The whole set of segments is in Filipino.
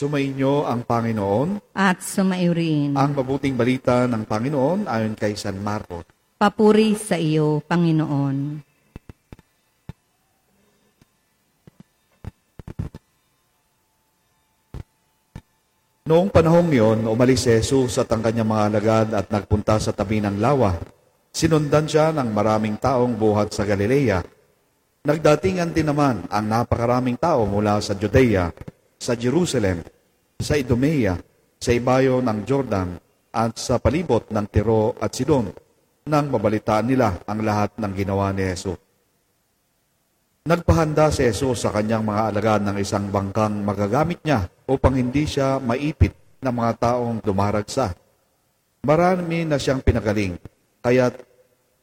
Sumainyo ang Panginoon, at sumaiyo rin. ang mabuting balita ng Panginoon ayon kay San Marcos. Papuri sa iyo, Panginoon. Noong panahong iyon, umalis si Jesus at ang kanyang mga alagad at nagpunta sa tabi ng lawa. Sinundan siya ng maraming taong buhat sa Galilea. Nagdatingan din naman ang napakaraming tao mula sa Judea, sa Jerusalem, sa Idumea, sa ibayo ng Jordan, at sa palibot ng Tiro at Sidon, nang mabalitaan nila ang lahat ng ginawa ni Jesus. Nagpahanda si Jesus sa kanyang mga alagad ng isang bangkang magagamit niya upang hindi siya maipit ng mga taong dumaragsa. Marami na siyang pinagaling, kaya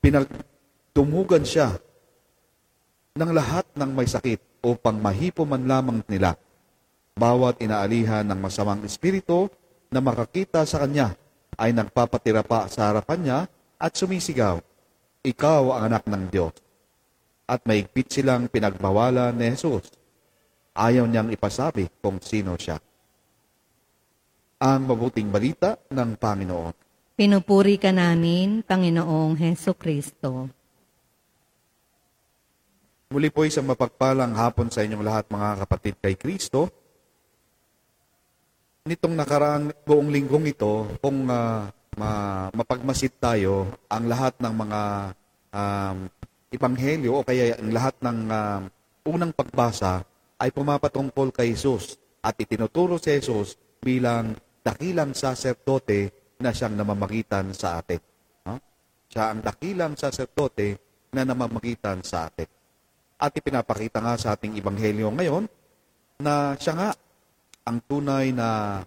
pinagtumugan siya ng lahat ng may sakit upang mahipo man lamang nila. Bawat inaalihan ng masamang espiritu na makakita sa kanya ay nagpapatira pa sa harapan niya at sumisigaw, Ikaw ang anak ng Diyos at maigpit silang pinagbawalan ni Jesus. Ayaw niyang ipasabi kung sino siya. Ang mabuting balita ng Panginoon. Pinupuri ka namin, Panginoong Heso Kristo. Muli po isang mapagpalang hapon sa inyong lahat mga kapatid kay Kristo. Nitong nakaraang buong linggong ito, kung ma- mapagmasid tayo, ang lahat ng mga um, ebanghelyo o kaya ang lahat ng um, unang pagbasa ay pumapatungkol kay Jesus at itinuturo si Jesus bilang dakilang saserdote na siyang namamagitan sa atin. No? Siya ang dakilang saserdote na namamagitan sa atin. At ipinapakita nga sa ating ebanghelyo ngayon na siya nga ang tunay na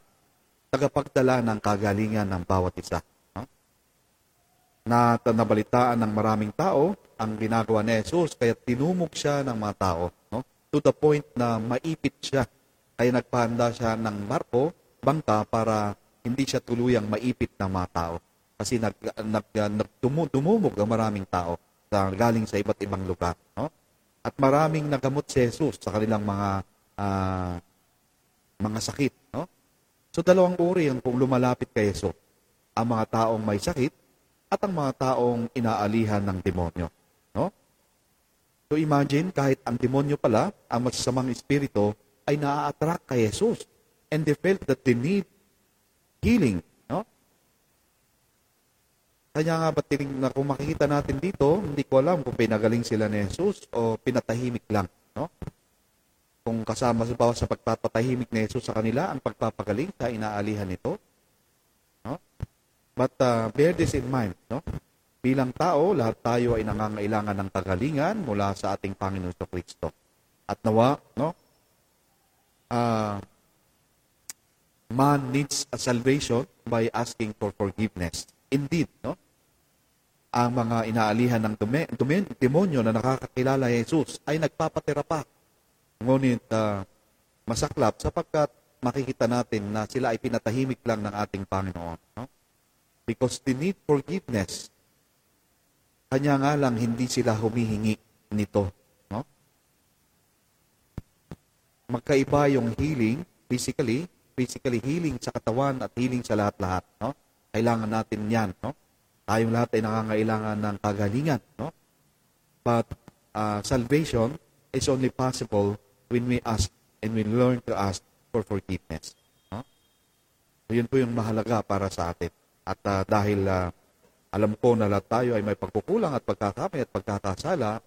tagapagdala ng kagalingan ng bawat isa. No? Na nabalitaan ng maraming tao ang ginagawa ni Jesus kaya tinumog siya ng mga tao. No? To the point na maipit siya. Kaya nagpahanda siya ng barko, bangka para hindi siya tuluyang maipit ng mga tao. Kasi nag, nag, nag, dumumog ang maraming tao sa, galing sa iba't ibang lugar. No? At maraming nagamot si Jesus sa kanilang mga ah, mga sakit. No? So dalawang uri ang kung lumalapit kay Jesus. Ang mga taong may sakit at ang mga taong inaalihan ng demonyo. No? So imagine, kahit ang demonyo pala, ang masasamang espiritu, ay naa-attract kay Jesus. And they felt that they need healing. No? Kaya nga ba tiling na kung makikita natin dito, hindi ko alam kung pinagaling sila ni Jesus o pinatahimik lang. No? Kung kasama sa bawat sa pagpapatahimik ni Jesus sa kanila, ang pagpapagaling sa inaalihan nito. No? But uh, bear this in mind. No? Bilang tao, lahat tayo ay nangangailangan ng kagalingan mula sa ating Panginoon sa Kristo. At nawa, no? Uh, man needs a salvation by asking for forgiveness. Indeed, no? Ang mga inaalihan ng dume, dume, demonyo na nakakakilala Jesus ay nagpapatira pa. Ngunit uh, masaklap sapagkat makikita natin na sila ay pinatahimik lang ng ating Panginoon. No? Because they need forgiveness. Kanya nga lang hindi sila humihingi nito. No? Magkaiba yung healing, physically, physically healing sa katawan at healing sa lahat-lahat. No? Kailangan natin yan. No? Tayong lahat ay nangangailangan ng kagalingan. No? But uh, salvation is only possible when we ask and we learn to ask for forgiveness. No? So yun po yung mahalaga para sa atin. At uh, dahil uh, alam ko na lahat tayo ay may pagkukulang at pagkakamay at pagkakasala,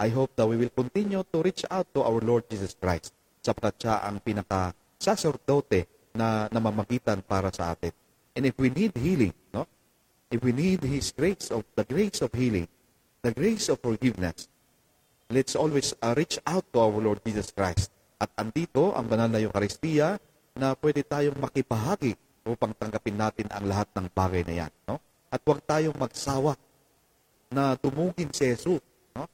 I hope that we will continue to reach out to our Lord Jesus Christ sapagkat siya ang pinaka-sacerdote na namamagitan para sa atin. And if we need healing, no? If we need His grace of the grace of healing, the grace of forgiveness, let's always uh, reach out to our Lord Jesus Christ. At andito ang banal na Eucharistia na pwede tayong makipahagi upang tanggapin natin ang lahat ng bagay na yan. No? At huwag tayong magsawa na tumugin si Jesus. No?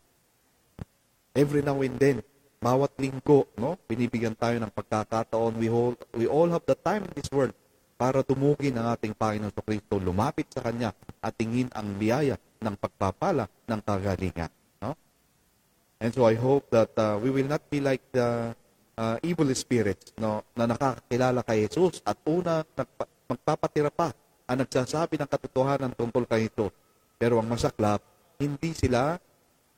Every now and then, bawat linggo, no? binibigyan tayo ng pagkakataon. We all, we all have the time in this world para tumugin ang ating Panginoon sa Kristo, lumapit sa Kanya at tingin ang biyaya ng pagpapala ng kagalingan. And so I hope that uh, we will not be like the uh, evil spirits no, na nakakakilala kay Jesus at una magpapatira pa ang nagsasabi ng katotohanan tungkol kay ito. Pero ang masaklap, hindi sila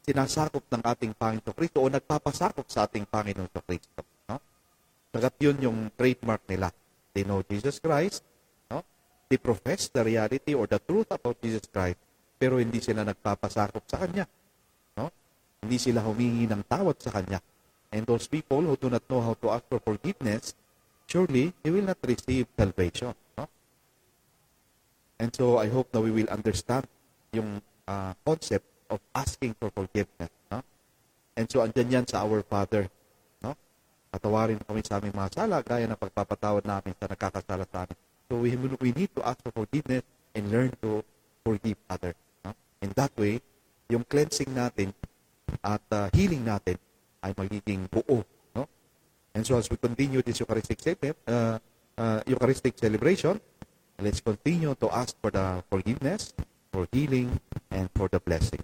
sinasakop ng ating Panginoon Kristo o nagpapasakop sa ating Panginoon Kristo. No? Sagat yun yung trademark nila. They know Jesus Christ, no? they profess the reality or the truth about Jesus Christ, pero hindi sila nagpapasakop sa Kanya. Hindi sila humingi ng tawad sa Kanya. And those people who do not know how to ask for forgiveness, surely they will not receive salvation. No? And so I hope that we will understand yung uh, concept of asking for forgiveness. No? And so andyan yan sa our Father. No? Patawarin kami sa aming mga sala gaya ng pagpapatawad namin sa nagkakasala sa amin. So we, we need to ask for forgiveness and learn to forgive others. No? In that way, yung cleansing natin at uh, healing natin ay magiging buo. No? And so as we continue this Eucharistic, uh, uh, Eucharistic celebration, let's continue to ask for the forgiveness, for healing, and for the blessing.